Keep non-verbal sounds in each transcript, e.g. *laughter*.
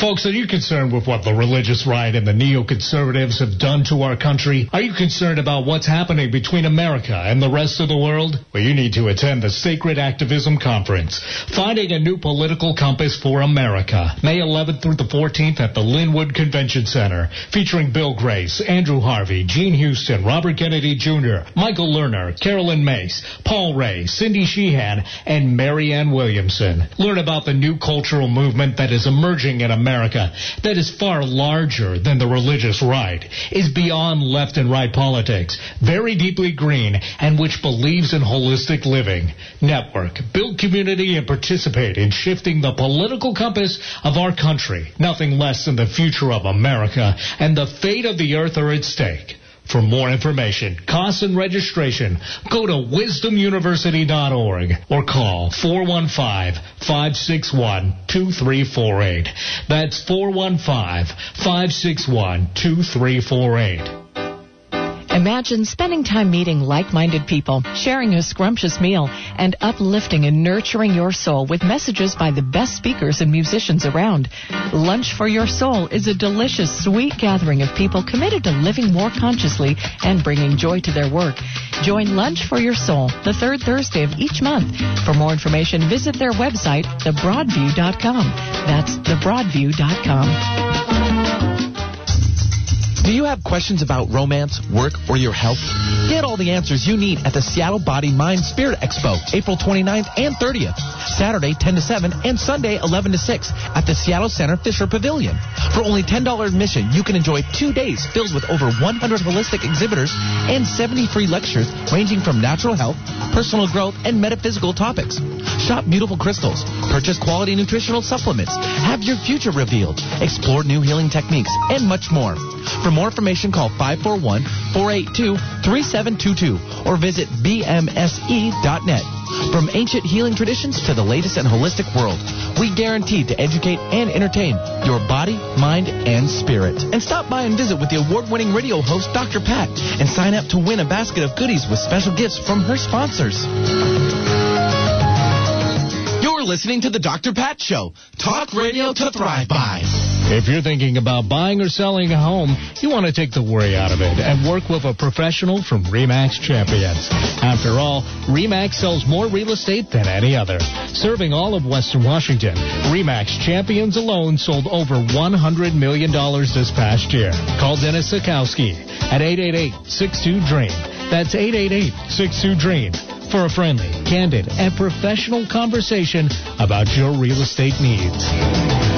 Folks, are you concerned with what the religious right and the neoconservatives have done to our country? Are you concerned about what's happening between America and the rest of the world? Well, you need to attend the Sacred Activism Conference, Finding a New Political Compass for America, May 11th through the 14th at the Lynnwood Convention Center, featuring Bill Grace, Andrew Harvey, Jean Houston, Robert Kennedy Jr., Michael Lerner, Caroline Myss, Paul Ray, Cindy Sheehan, and Marianne Williamson. Learn about the new cultural movement that is emerging in America America that is far larger than the religious right, is beyond left and right politics, very deeply green, and which believes in holistic living. Network, build community, and participate in shifting the political compass of our country. Nothing less than the future of America and the fate of the earth are at stake. For more information, costs and registration, go to wisdomuniversity.org or call 415-561-2348. That's 415-561-2348. Imagine spending time meeting like-minded people, sharing a scrumptious meal, and uplifting and nurturing your soul with messages by the best speakers and musicians around. Lunch for Your Soul is a delicious, sweet gathering of people committed to living more consciously and bringing joy to their work. Join Lunch for Your Soul the third Thursday of each month. For more information, visit their website, thebroadview.com. That's thebroadview.com. Do you have questions about romance, work, or your health? Get all the answers you need at the Seattle Body Mind Spirit Expo, April 29th and 30th. Saturday 10 to 7 and Sunday 11 to 6 at the Seattle Center Fisher Pavilion. For only $10 admission, you can enjoy two days filled with over 100 holistic exhibitors and 70 free lectures ranging from natural health, personal growth, and metaphysical topics. Shop beautiful crystals, purchase quality nutritional supplements, have your future revealed, explore new healing techniques, and much more. For more information, call 541-482-3722 or visit bmse.net. From ancient healing traditions to the latest in holistic world, we guarantee to educate and entertain your body, mind, and spirit. And stop by and visit with the award-winning radio host, Dr. Pat, and sign up to win a basket of goodies with special gifts from her sponsors. Listening to the Dr. Pat Show. Talk radio to thrive by. If you're thinking about buying or selling a home, you want to take the worry out of it and work with a professional from REMAX Champions. After all, REMAX sells more real estate than any other. Serving all of Western Washington, REMAX Champions alone sold over $100 million this past year. Call Dennis Sikowski at 888-62-DREAM. That's 888-62-DREAM for a friendly, candid, and professional conversation about your real estate needs.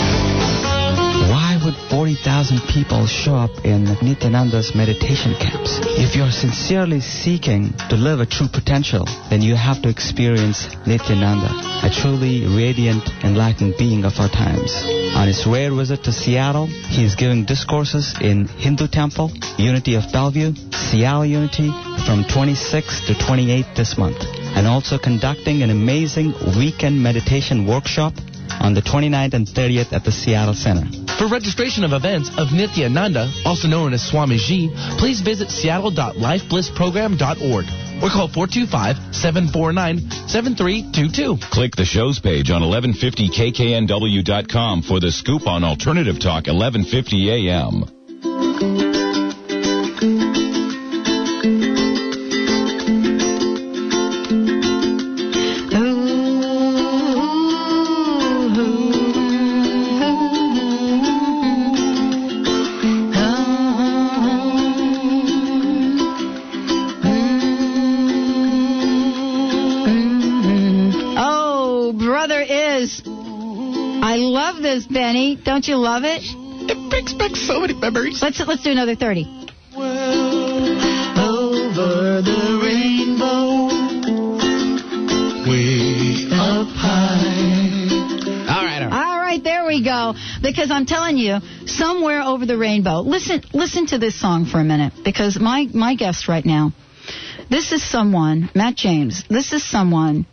Why 40,000 people show up in Nityananda's meditation camps? If you're sincerely seeking to live a true potential, then you have to experience Nityananda, a truly radiant, enlightened being of our times. On his rare visit to Seattle, he is giving discourses in Hindu Temple, Unity of Bellevue, Seattle Unity from 26 to 28 this month, and also conducting an amazing weekend meditation workshop on the 29th and 30th at the Seattle Center. For registration of events of Nityananda, also known as Swamiji, please visit seattle.lifeblissprogram.org or call 425-749-7322. Click the shows page on 1150kknw.com for the scoop on Alternative Talk 1150 AM. Don't you love it? It brings back so many memories. Let's let's do another thirty. Over the rainbow, way up high. All right, all right. All right, there we go. Because I'm telling you, somewhere over the rainbow. Listen, listen to this song for a minute. Because my my guest right now, this is someone, Matt James. This is someone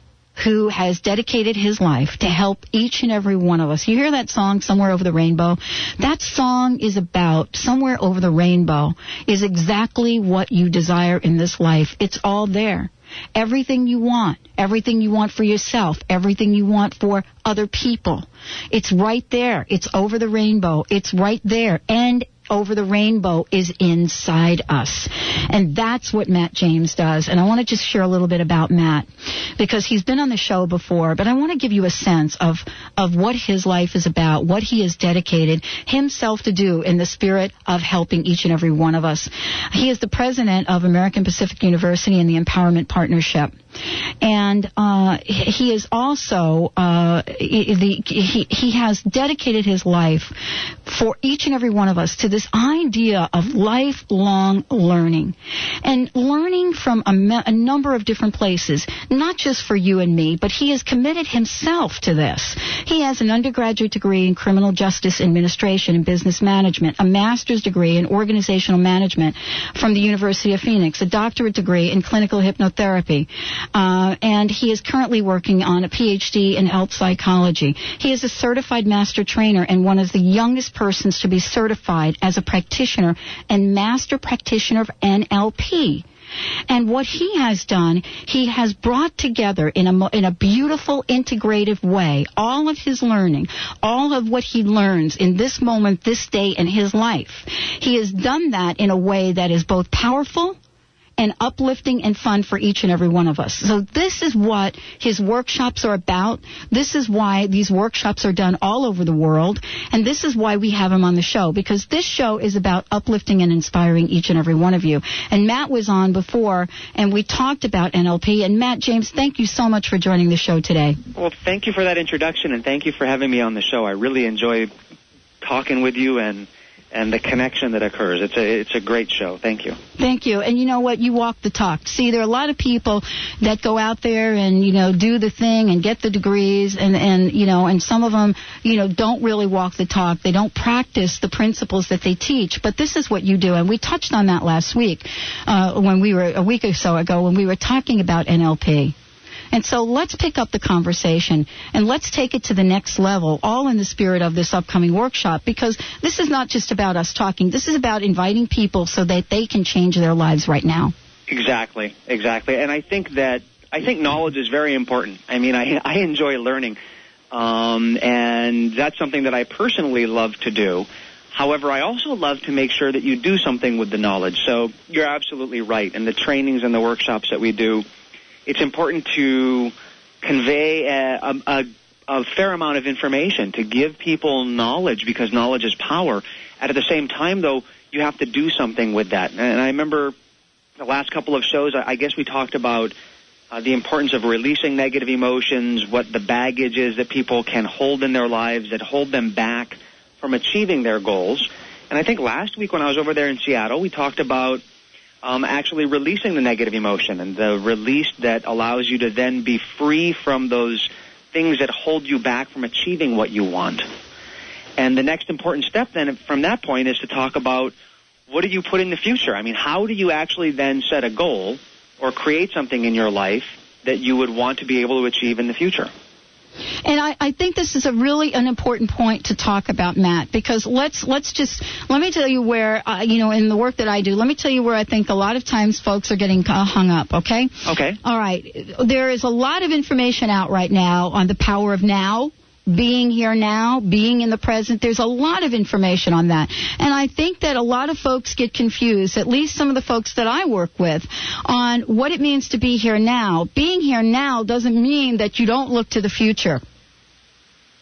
who has dedicated his life to help each and every one of us. You hear that song, Somewhere Over the Rainbow? That song is about Somewhere Over the Rainbow is exactly what you desire in this life. It's all there. Everything you want, everything you want for yourself, everything you want for other people. It's right there. It's over the rainbow. It's right there. And over the rainbow is inside us. And that's what Matt James does. And I want to just share a little bit about Matt because he's been on the show before, but I want to give you a sense of, of what his life is about, what he has dedicated himself to do in the spirit of helping each and every one of us. He is the president of American Pacific University and the Empowerment Partnership. And uh, he is also uh, the, he, he has dedicated his life for each and every one of us to this idea of lifelong learning and learning from a, me- a number of different places, not just for you and me, but he has committed himself to this. He has an undergraduate degree in criminal justice administration and business management, a master's degree in organizational management from the University of Phoenix, a doctorate degree in clinical hypnotherapy, uh, and he is currently working on a PhD in health psychology. He is a certified master trainer and one of the youngest persons to be certified as a practitioner and master practitioner of NLP. And what he has done, he has brought together in a, in a beautiful, integrative way all of his learning, all of what he learns in this moment, this day in his life. He has done that in a way that is both powerful and uplifting and fun for each and every one of us. So this is what his workshops are about. This is why these workshops are done all over the world. And this is why we have him on the show because this show is about uplifting and inspiring each and every one of you. And Matt was on before and we talked about NLP. And Matt James, thank you so much for joining the show today. Well, thank you for that introduction and thank you for having me on the show. I really enjoy talking with you and and the connection that occurs. It's a it's a great show. Thank you. Thank you. And you know what? You walk the talk. See, there are a lot of people that go out there and you know do the thing and get the degrees and and you know and some of them you know don't really walk the talk. They don't practice the principles that they teach. But this is what you do, and we touched on that last week uh, when we were a week or so ago when we were talking about NLP. And so let's pick up the conversation and let's take it to the next level, all in the spirit of this upcoming workshop, because this is not just about us talking. This is about inviting people so that they can change their lives right now. Exactly, exactly. And I think that I think knowledge is very important. I mean, I I enjoy learning, um, and that's something that I personally love to do. However, I also love to make sure that you do something with the knowledge. So you're absolutely right. And the trainings and the workshops that we do, it's important to convey a, a, a, fair amount of information to give people knowledge because knowledge is power. At the same time, though, you have to do something with that. And I remember the last couple of shows, I guess we talked about uh, the importance of releasing negative emotions, what the baggage is that people can hold in their lives that hold them back from achieving their goals. And I think last week when I was over there in Seattle, we talked about um, actually releasing the negative emotion and the release that allows you to then be free from those things that hold you back from achieving what you want. And the next important step then from that point is to talk about what do you put in the future? I mean, how do you actually then set a goal or create something in your life that you would want to be able to achieve in the future? And I, I think this is a really an important point to talk about, Matt, because let's let's just let me tell you where uh, you know in the work that I do. Let me tell you where I think a lot of times folks are getting uh, hung up. Okay. Okay. All right. There is a lot of information out right now on the power of now being here now, being in the present. There's a lot of information on that. And I think that a lot of folks get confused, at least some of the folks that I work with, on what it means to be here now. Being here now doesn't mean that you don't look to the future.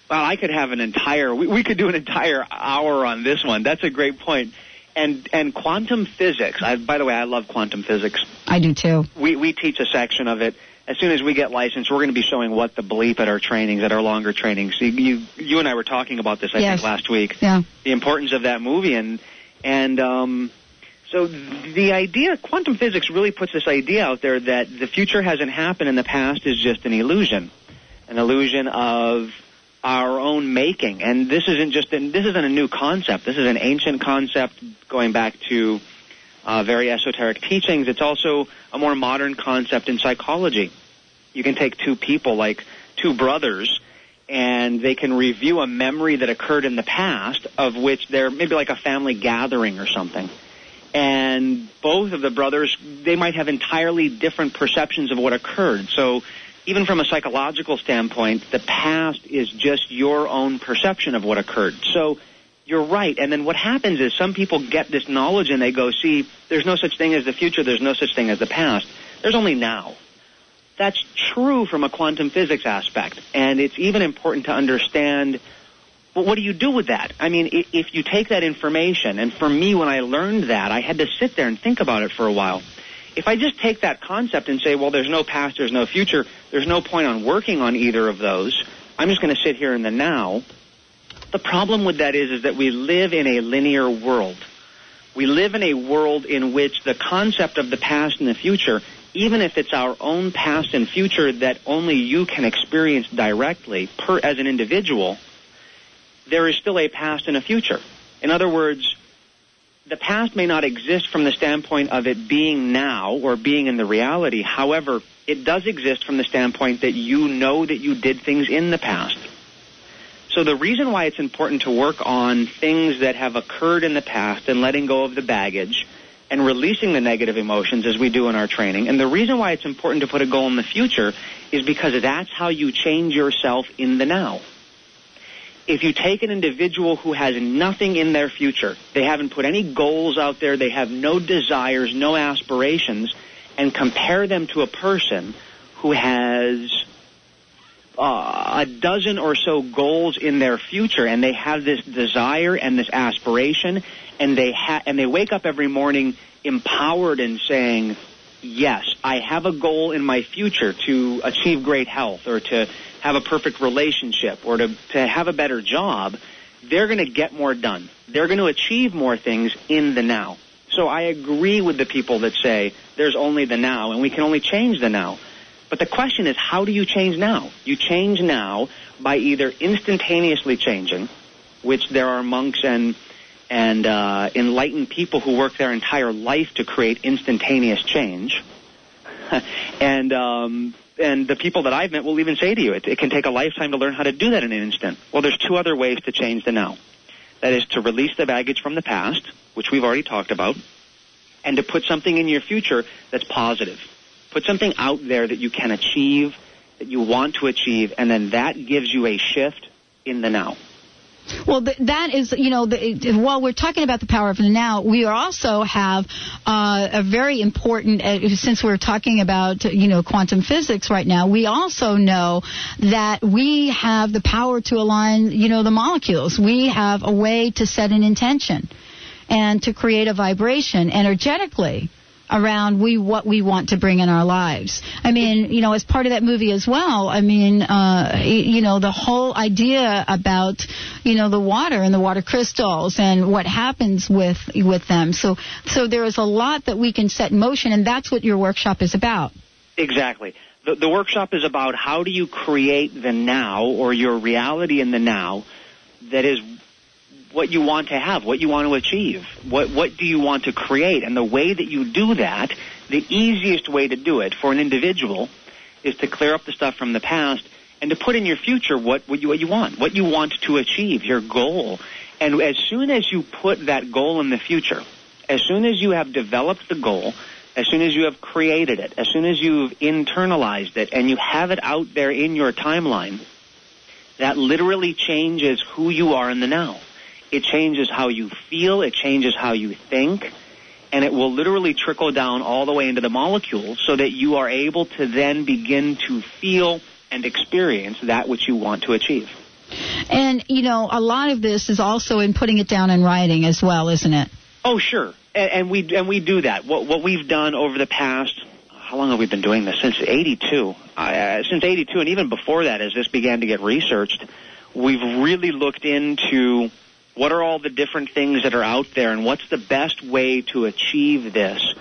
Well, I could have an entire, we, we could do an entire hour on this one. That's a great point. And, and quantum physics, I, by the way, I love quantum physics. I do too. We, we teach a section of it as soon as we get licensed, we're going to be showing what the bleep at our trainings, at our longer trainings. You, you, you and I were talking about this, I yes. think, last week. Yeah. The importance of that movie, and and um, so the idea, quantum physics, really puts this idea out there that the future hasn't happened and the past is just an illusion, an illusion of our own making. And this isn't just an, this isn't a new concept. This is an ancient concept going back to uh, very esoteric teachings. It's also a more modern concept in psychology. You can take two people, like two brothers, and they can review a memory that occurred in the past of which they're maybe like a family gathering or something. and both of the brothers they might have entirely different perceptions of what occurred. So even from a psychological standpoint, the past is just your own perception of what occurred. So you're right. And then what happens is some people get this knowledge and they go, see, there's no such thing as the future, there's no such thing as the past. There's only now. That's true from a quantum physics aspect. And it's even important to understand well, what do you do with that? I mean, if you take that information, and for me, when I learned that, I had to sit there and think about it for a while. If I just take that concept and say, well, there's no past, there's no future, there's no point on working on either of those, I'm just going to sit here in the now. The problem with that is, is that we live in a linear world. We live in a world in which the concept of the past and the future, even if it's our own past and future that only you can experience directly per, as an individual, there is still a past and a future. In other words, the past may not exist from the standpoint of it being now or being in the reality. However, it does exist from the standpoint that you know that you did things in the past. So the reason why it's important to work on things that have occurred in the past and letting go of the baggage and releasing the negative emotions as we do in our training. And the reason why it's important to put a goal in the future is because that's how you change yourself in the now if you take an individual who has nothing in their future, they haven't put any goals out there, they have no desires, no aspirations, and compare them to a person who has uh, a dozen or so goals in their future, and they have this desire and this aspiration, and they ha- and they wake up every morning empowered and saying, "Yes, I have a goal in my future to achieve great health or to have a perfect relationship or to, to have a better job, they're going to get more done. They're going to achieve more things in the now. So I agree with the people that say there's only the now and we can only change the now. But the question is, how do you change now? You change now by either instantaneously changing, which there are monks and and uh, enlightened people who work their entire life to create instantaneous change, *laughs* and um, and the people that I've met will even say to you, it, it can take a lifetime to learn how to do that in an instant. Well, there's two other ways to change the now. That is to release the baggage from the past, which we've already talked about, and to put something in your future that's positive. Put something out there that you can achieve, that you want to achieve, and then that gives you a shift in the now. Well, that is, you know, the, while we're talking about the power of the now, we also have uh, a very important, uh, since we're talking about, you know, quantum physics right now, we also know that we have the power to align, you know, the molecules. We have a way to set an intention and to create a vibration energetically around we what we want to bring in our lives. I mean, you know, as part of that movie as well. I mean, uh, you know, the whole idea about you know the water and the water crystals and what happens with with them. So so there is a lot that we can set in motion, and that's what your workshop is about. Exactly. The, the workshop is about how do you create the now or your reality in the now that is what you want to have, what you want to achieve, what what do you want to create, and the way that you do that, the easiest way to do it for an individual is to clear up the stuff from the past and to put in your future what what you what you want, what you want to achieve, your goal. And as soon as you put that goal in the future, as soon as you have developed the goal, as soon as you have created it, as soon as you've internalized it and you have it out there in your timeline, that literally changes who you are in the now. It changes how you feel. It changes how you think. And it will literally trickle down all the way into the molecules so that you are able to then begin to feel and experience that which you want to achieve. And, you know, a lot of this is also in putting it down in writing as well, isn't it? Oh, sure. And, and we and we do that. What what we've done over the past how long have we been doing this? Since 82. Uh, since 82 and even before that as this began to get researched, we've really looked into what are all the different things that are out there and what's the best way to achieve this?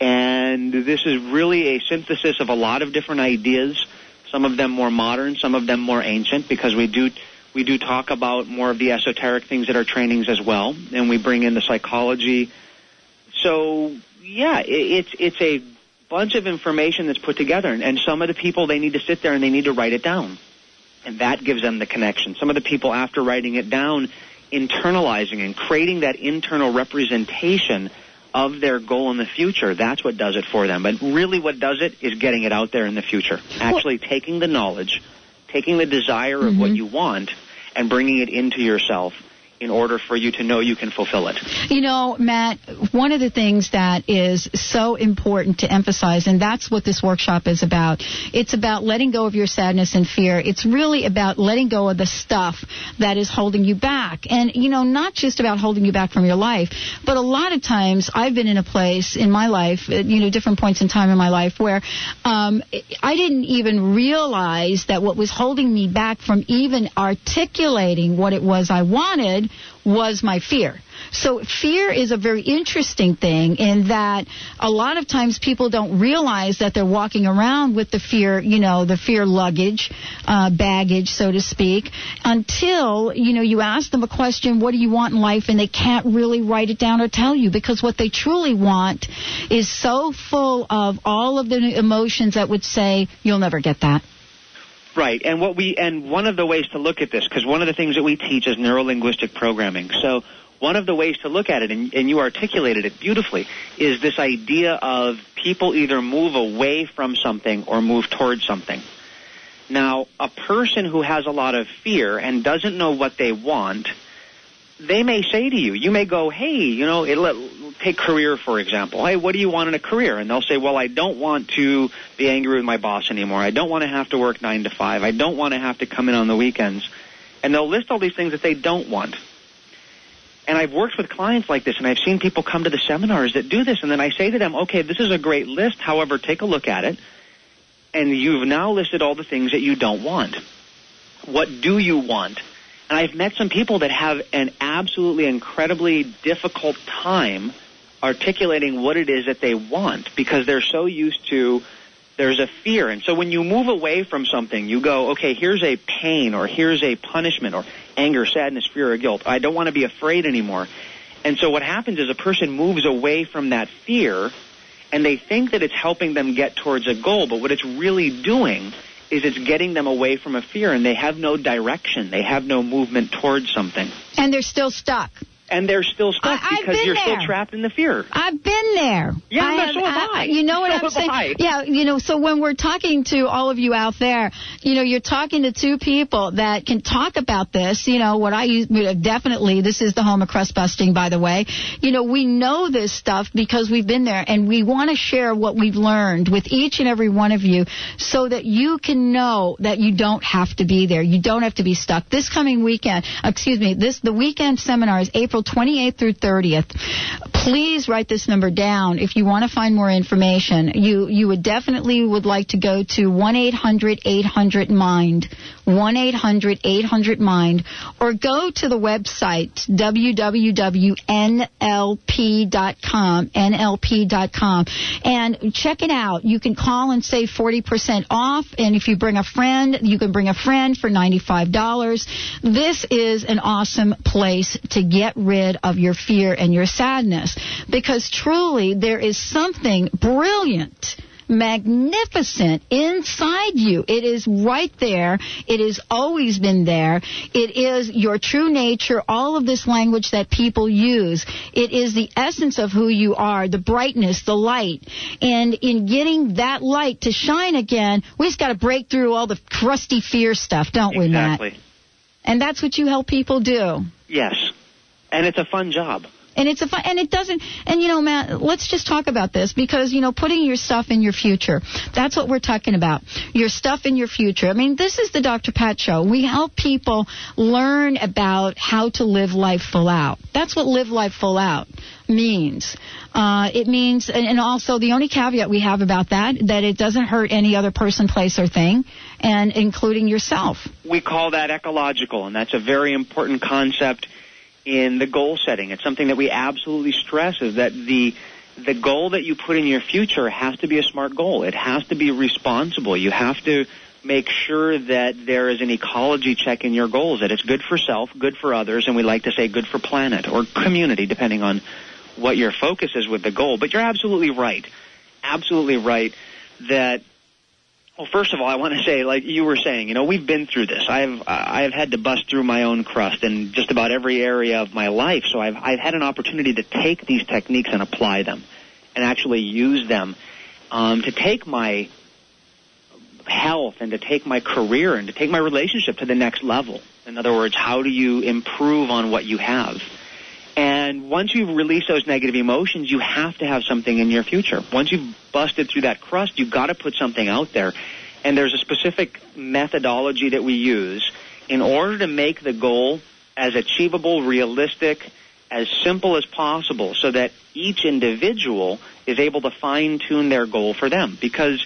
And this is really a synthesis of a lot of different ideas, some of them more modern, some of them more ancient, because we do we do talk about more of the esoteric things at our trainings as well, and we bring in the psychology. So yeah, it, it's it's a bunch of information that's put together, and, and some of the people they need to sit there and they need to write it down, and that gives them the connection. Some of the people after writing it down internalizing and creating that internal representation of their goal in the future, that's what does it for them. But really, what does it is getting it out there in the future. Actually, taking the knowledge, taking the desire of what mm-hmm. you want, and bringing it into yourself in order for you to know you can fulfill it. You know, Matt, one of the things that is so important to emphasize, and that's what this workshop is about, it's about letting go of your sadness and fear. It's really about letting go of the stuff that is holding you back. And, you know, not just about holding you back from your life, but a lot of times I've been in a place in my life, uh, you know, different points in time in my life where um, I didn't even realize that what was holding me back from even articulating what it was I wanted was my fear. So fear is a very interesting thing in that a lot of times people don't realize that they're walking around with the fear, you know, the fear luggage, uh, baggage, so to speak, until, you know, you ask them a question, what do you want in life? And they can't really write it down or tell you because what they truly want is so full of all of the emotions that would say, you'll never get that. Right, and what we and one of the ways to look at this, because one of the things that we teach is neurolinguistic programming. So one of the ways to look at it, and, and you articulated it beautifully, is this idea of people either move away from something or move towards something. Now, a person who has a lot of fear and doesn't know what they want, they may say to you, you may go, hey, you know, it, take career for example. Hey, what do you want in a career? And they'll say, well, I don't want to be angry with my boss anymore. I don't want to have to work nine to five. I don't want to have to come in on the weekends. And they'll list all these things that they don't want. And I've worked with clients like this, and I've seen people come to the seminars that do this, and then I say to them, okay, this is a great list. However, take a look at it, and you've now listed all the things that you don't want. What do you want? And I've met some people that have an absolutely incredibly difficult time articulating what it is that they want because they're so used to there's a fear. And so when you move away from something, you go, okay, here's a pain or here's a punishment or anger, sadness, fear, or guilt. I don't want to be afraid anymore. And so what happens is a person moves away from that fear and they think that it's helping them get towards a goal, but what it's really doing is it's getting them away from a fear and they have no direction. They have no movement towards something. And they're still stuck. And they're still stuck I- because you're there. still trapped in the fear. I've been there. Yeah, I so have I. You know what *laughs* So I'm saying? I. Yeah, you know, so when we're talking to all of you out there, you know, you're talking to two people that can talk about this. You know, what I use, definitely, this is the home of crust busting, by the way. You know, we know this stuff because we've been there and we want to share what we've learned with each and every one of you so that you can know that you don't have to be there. You don't have to be stuck. This coming weekend, excuse me, this, the weekend seminar is April 28th through 30th. Please write this number down if you want to find more information. You, you would definitely would like to go to 1-800-800-MIND, 1-800-800-MIND, or go to the website www.nlp.com, nlp.com, and check it out. You can call and save 40% off, and if you bring a friend, you can bring a friend for $95. This is an awesome place to get rid of your fear and your sadness, because truly there is something brilliant magnificent inside you. It is right there. It has always been there. It is your true nature, all of this language that people use. It is the essence of who you are, the brightness, the light. And in getting that light to shine again, we just got to break through all the crusty fear stuff, don't we, Matt? Exactly. And that's what you help people do. Yes. And it's a fun job. And it's a fun, and it doesn't, and you know, Matt, let's just talk about this because, you know, putting your stuff in your future. That's what we're talking about. Your stuff in your future. I mean, this is the Dr. Pat Show. We help people learn about how to live life full out. That's what live life full out means. Uh, it means, and, and also the only caveat we have about that, that it doesn't hurt any other person, place, or thing, and including yourself. We call that ecological, and that's a very important concept in the goal setting. It's something that we absolutely stress is that the the goal that you put in your future has to be a smart goal. It has to be responsible. You have to make sure that there is an ecology check in your goals, that it's good for self, good for others, and we like to say good for planet or community, depending on what your focus is with the goal. But you're absolutely right. Absolutely right that Well, first of all, I want to say, like you were saying, you know, we've been through this. I've I've had to bust through my own crust in just about every area of my life. So I've I've had an opportunity to take these techniques and apply them, and actually use them um, to take my health and to take my career and to take my relationship to the next level. In other words, how do you improve on what you have? And once you've released those negative emotions, you have to have something in your future. Once you've busted through that crust, you've got to put something out there. And there's a specific methodology that we use in order to make the goal as achievable, realistic, as simple as possible so that each individual is able to fine tune their goal for them. Because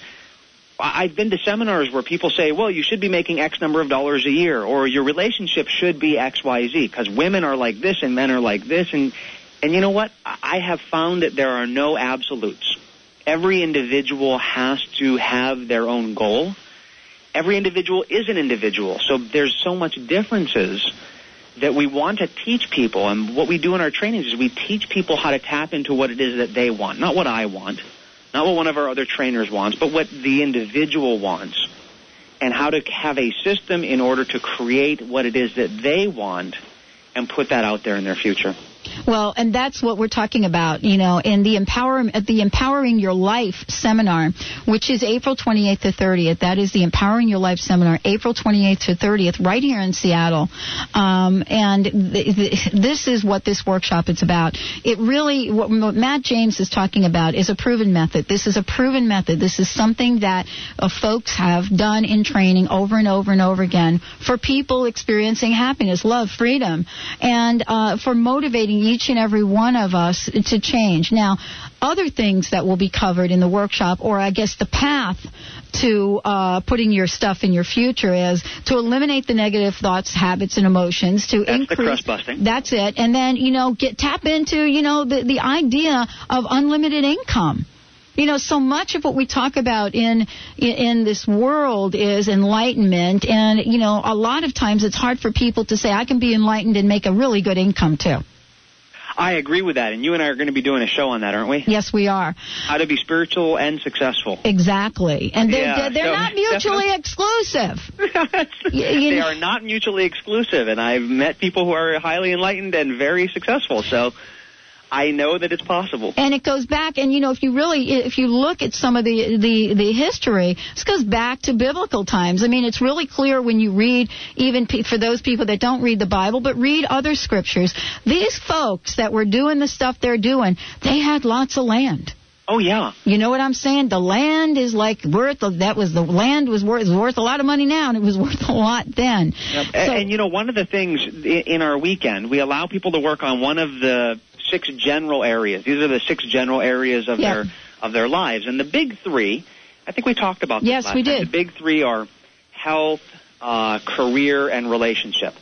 I've been to seminars where people say, well, you should be making X number of dollars a year, or your relationship should be X, Y, Z, because women are like this and men are like this. And, and you know what? I have found that there are no absolutes. Every individual has to have their own goal. Every individual is an individual. So there's so much differences that we want to teach people. And what we do in our trainings is we teach people how to tap into what it is that they want, not what I want not what one of our other trainers wants, but what the individual wants, and how to have a system in order to create what it is that they want and put that out there in their future. Well, and that's what we're talking about, you know, in the empower the Empowering Your Life seminar, which is April 28th to 30th. That is the Empowering Your Life seminar, April 28th to 30th, right here in Seattle. Um, and th- th- this is what this workshop is about. It really, what, what, Matt James is talking about is a proven method. This is a proven method. This is something that uh, folks have done in training over and over and over again for people experiencing happiness, love, freedom, and uh, for motivating each and every one of us to change. Now, other things that will be covered in the workshop, or I guess the path to uh, putting your stuff in your future is to eliminate the negative thoughts, habits, and emotions. To that's increase. the crust busting. That's it. And then you know get tap into you know the the idea of unlimited income. You know, so much of what we talk about in in this world is enlightenment, and you know, a lot of times it's hard for people to say, "I can be enlightened and make a really good income too." I agree with that, and you and I are going to be doing a show on that, aren't we? Yes, we are. How to be spiritual and successful. Exactly, and they're Yeah, they're so not mutually *laughs* exclusive. *laughs* you they know- are not mutually exclusive, and I've met people who are highly enlightened and very successful. So I know that it's possible. And it goes back, and you know, if you really, if you look at some of the the the history, this goes back to biblical times. I mean, it's really clear when you read, even pe- for those people that don't read the Bible, but read other scriptures. These folks that were doing the stuff they're doing, they had lots of land. Oh yeah. You know what I'm saying? The land is like worth. That was the land was worth worth a lot of money now, and it was *laughs* worth a lot then. Yep. So- and, and you know, one of the things in our weekend, we allow people to work on one of the six general areas. These are the six general areas of Yeah. their of their lives, and the big three. I think we talked about this Yes, last we time. did. The big three are health, uh, career, and relationship.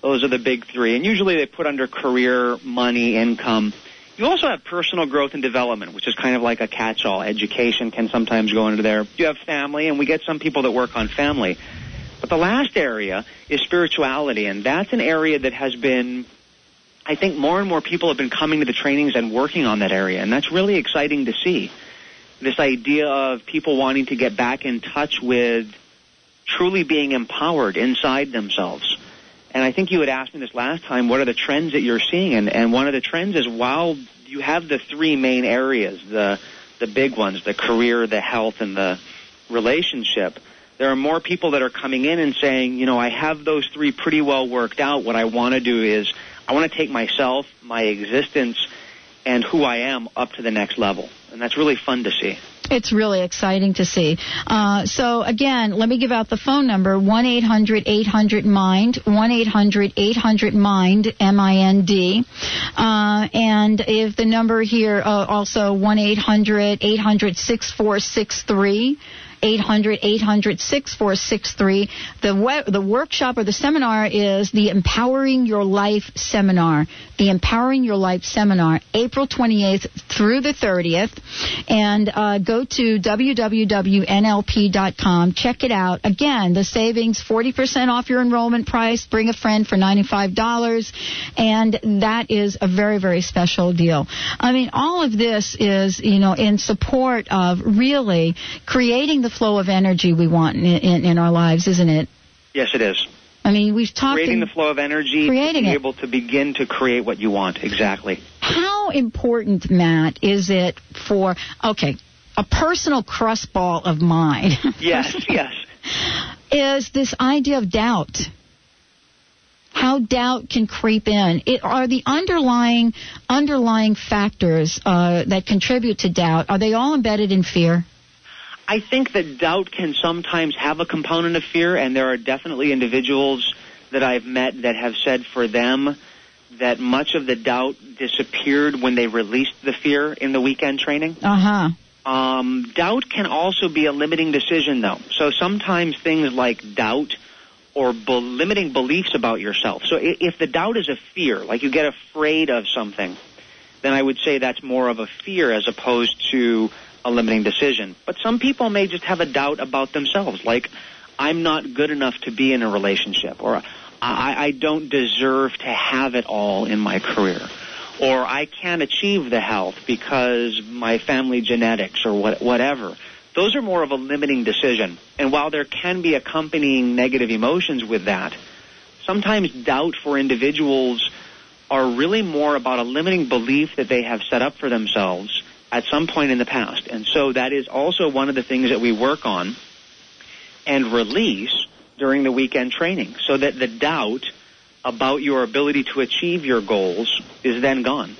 Those are the big three, and usually they put under career, money, income. You also have personal growth and development, which is kind of like a catch-all. Education can sometimes go into there. You have family, and we get some people that work on family. But the last area is spirituality, and that's an area that has been, I think, more and more people have been coming to the trainings and working on that area, and that's really exciting to see. This idea of people wanting to get back in touch with truly being empowered inside themselves. And I think you had asked me this last time, what are the trends that you're seeing? And, and one of the trends is while you have the three main areas, the, the big ones, the career, the health, and the relationship, there are more people that are coming in and saying, you know, I have those three pretty well worked out. What I want to do is I want to take myself, my existence, and who I am up to the next level. And that's really fun to see. It's really exciting to see. Uh, so, again, let me give out the phone number 1 800 800 MIND, 1 800 800 MIND, M I N D. Uh, and if the number here uh, also 1 800 800 6463, 800 800 6463. The, we- the workshop or the seminar is the Empowering Your Life Seminar. The Empowering Your Life Seminar, April 28th through the 30th. And uh, go to www.nlp.com. Check it out. Again, the savings 40% off your enrollment price. Bring a friend for $95. And that is a very, very special deal. I mean, all of this is, you know, in support of really creating the flow of energy we want in, in, in our lives, isn't it? Yes, it is. I mean, we've talked. Creating the flow of energy, Creating to be it. able to begin to create what you want. Exactly. How important, Matt, is it for okay, a personal crust ball of mine? *laughs* Yes, yes. is this idea of doubt. How doubt can creep in. It are the underlying underlying factors uh, that contribute to doubt. Are they all embedded in fear? I think that doubt can sometimes have a component of fear, and there are definitely individuals that I've met that have said for them that much of the doubt disappeared when they released the fear in the weekend training. Uh huh. Um, doubt can also be a limiting decision, though. So sometimes things like doubt or be- limiting beliefs about yourself. So if the doubt is a fear, like you get afraid of something, then I would say that's more of a fear as opposed to a limiting decision. But some people may just have a doubt about themselves, like I'm not good enough to be in a relationship, or I, I don't deserve to have it all in my career, or I can't achieve the health because my family genetics or what, whatever. Those are more of a limiting decision. And while there can be accompanying negative emotions with that, sometimes doubt for individuals are really more about a limiting belief that they have set up for themselves at some point in the past. And so that is also one of the things that we work on and release during the weekend training so that the doubt about your ability to achieve your goals is then gone.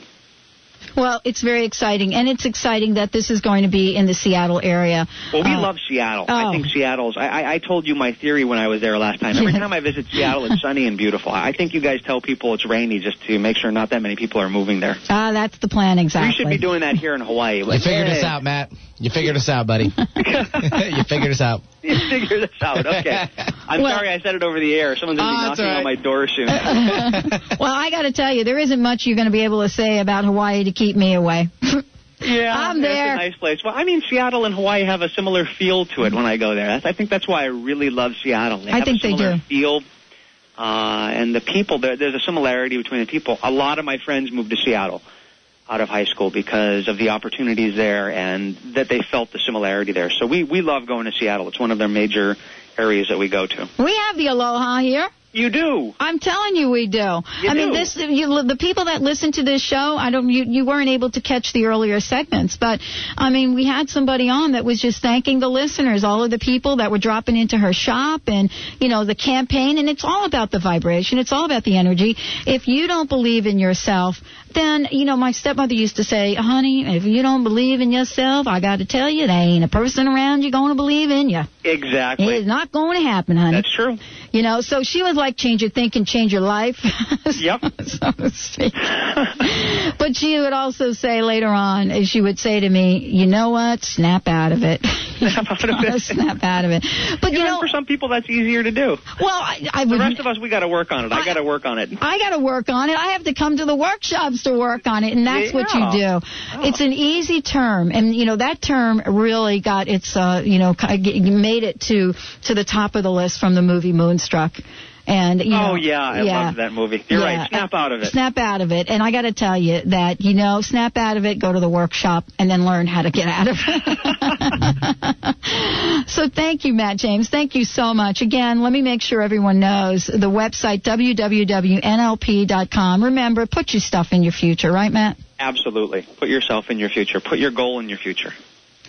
Well, it's very exciting, and it's exciting that this is going to be in the Seattle area. Well, we Uh, love Seattle. oh. I think Seattle's. I, I, I told you my theory when I was there last time. Every time I visit Seattle, it's sunny and beautiful. I think you guys tell people it's rainy just to make sure not that many people are moving there. Ah, that's the plan exactly. We should be doing that here in Hawaii. You figured hey, us out, Matt. You figured us out, buddy. *laughs* *laughs* you figured us out. You *laughs* figure this out. Okay. I'm Well- sorry I said it over the air. Someone's going to be Ah, knocking all on my door soon. *laughs* well, I got to tell you, there isn't much you're going to be able to say about Hawaii to keep me away. *laughs* Yeah, I'm It's there. a nice place. Well, I mean, Seattle and Hawaii have a similar feel to it when I go there. I think that's why I really love Seattle. They I have think a they similar do. Feel, uh, and the people there. There's a similarity between the people. A lot of my friends moved to Seattle out of high school because of the opportunities there, and that they felt the similarity there. So we we love going to Seattle. It's one of their major areas that we go to. we have the aloha here. You do. I'm telling you, we do. You I mean, do. this you, the people that listen to this show. I don't. You, you weren't able to catch the earlier segments, but I mean, we had somebody on that was just thanking the listeners, all of the people that were dropping into her shop, and you know the campaign. And it's all about the vibration. It's all about the energy. If you don't believe in yourself, then you know my stepmother used to say, "Honey, if you don't believe in yourself, I got to tell you, there ain't a person around you going to believe in you. Exactly. It's not going to happen, honey." That's true. You know, so she was like change your thinking, change your life. *laughs* Yep. so to speak. *laughs* but she would also say later on, eh, she would say to me, you know what? Snap out of it. *laughs* Snap out of it. Snap out of it. But you, You know, know, for some people that's easier to do. well, I, I The rest of us, we got to work on it. I got to work on it. I got to work on it. I have to come to the workshops to work on it, and that's what you Yeah. do. It's an easy term, and you know that term really got its, uh, you know, made it to to the top of the list from the movie Moonstruck. And you oh, know, oh yeah, I yeah. love that movie. You're Yeah. right. Snap out of it. Snap out of it. And I got to tell you that, you know, snap out of it, go to the workshop, and then learn how to get out of it. *laughs* so thank you, Matt James. Thank you so much. Again, let me make sure everyone knows the website, www.nlp.com. Remember, put your stuff in your future, right, Matt? Absolutely. Put yourself in your future. Put your goal in your future.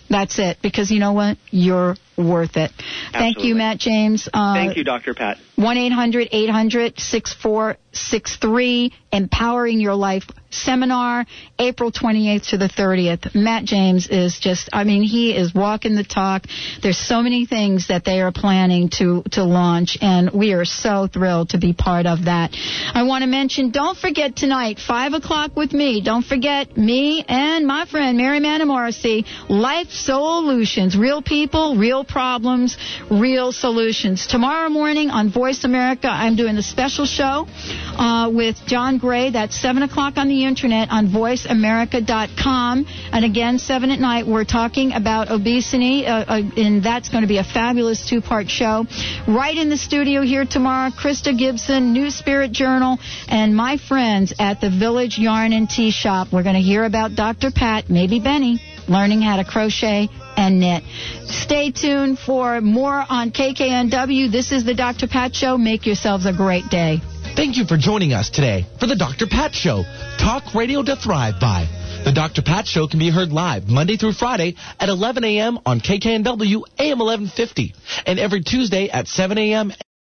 That's it. Because you know what? You're worth it. Thank you, Matt James. Uh, Thank you, Dr. Pat. 1 800 800 6463 Empowering Your Life seminar, April 28th to the 30th. Matt James is just, I mean, he is walking the talk. There's so many things that they are planning to, to launch, and we are so thrilled to be part of that. I want to mention, don't forget tonight, 5 o'clock with me. Don't forget me and my friend Mary Manin Morrissey, Life Solutions, real people, real problems, real solutions. Tomorrow morning on Voice America, I'm doing a special show uh, with John Gray. That's 7 o'clock on the internet on voiceamerica.com. And again, 7 at night, we're talking about obesity, uh, uh, and that's going to be a fabulous two part show. Right in the studio here tomorrow, Krista Gibson, New Spirit Journal, and my friends at the Village Yarn and Tea Shop. We're going to hear about Dr. Pat, maybe Benny, learning how to crochet and knit. Stay tuned for more on KKNW. This is the Dr. Pat Show. Make yourselves a great day. Thank you for joining us today for the Dr. Pat Show. Talk radio to thrive by. The Dr. Pat Show can be heard live Monday through Friday at 11 a.m. on KKNW AM 1150 and every Tuesday at 7 a.m.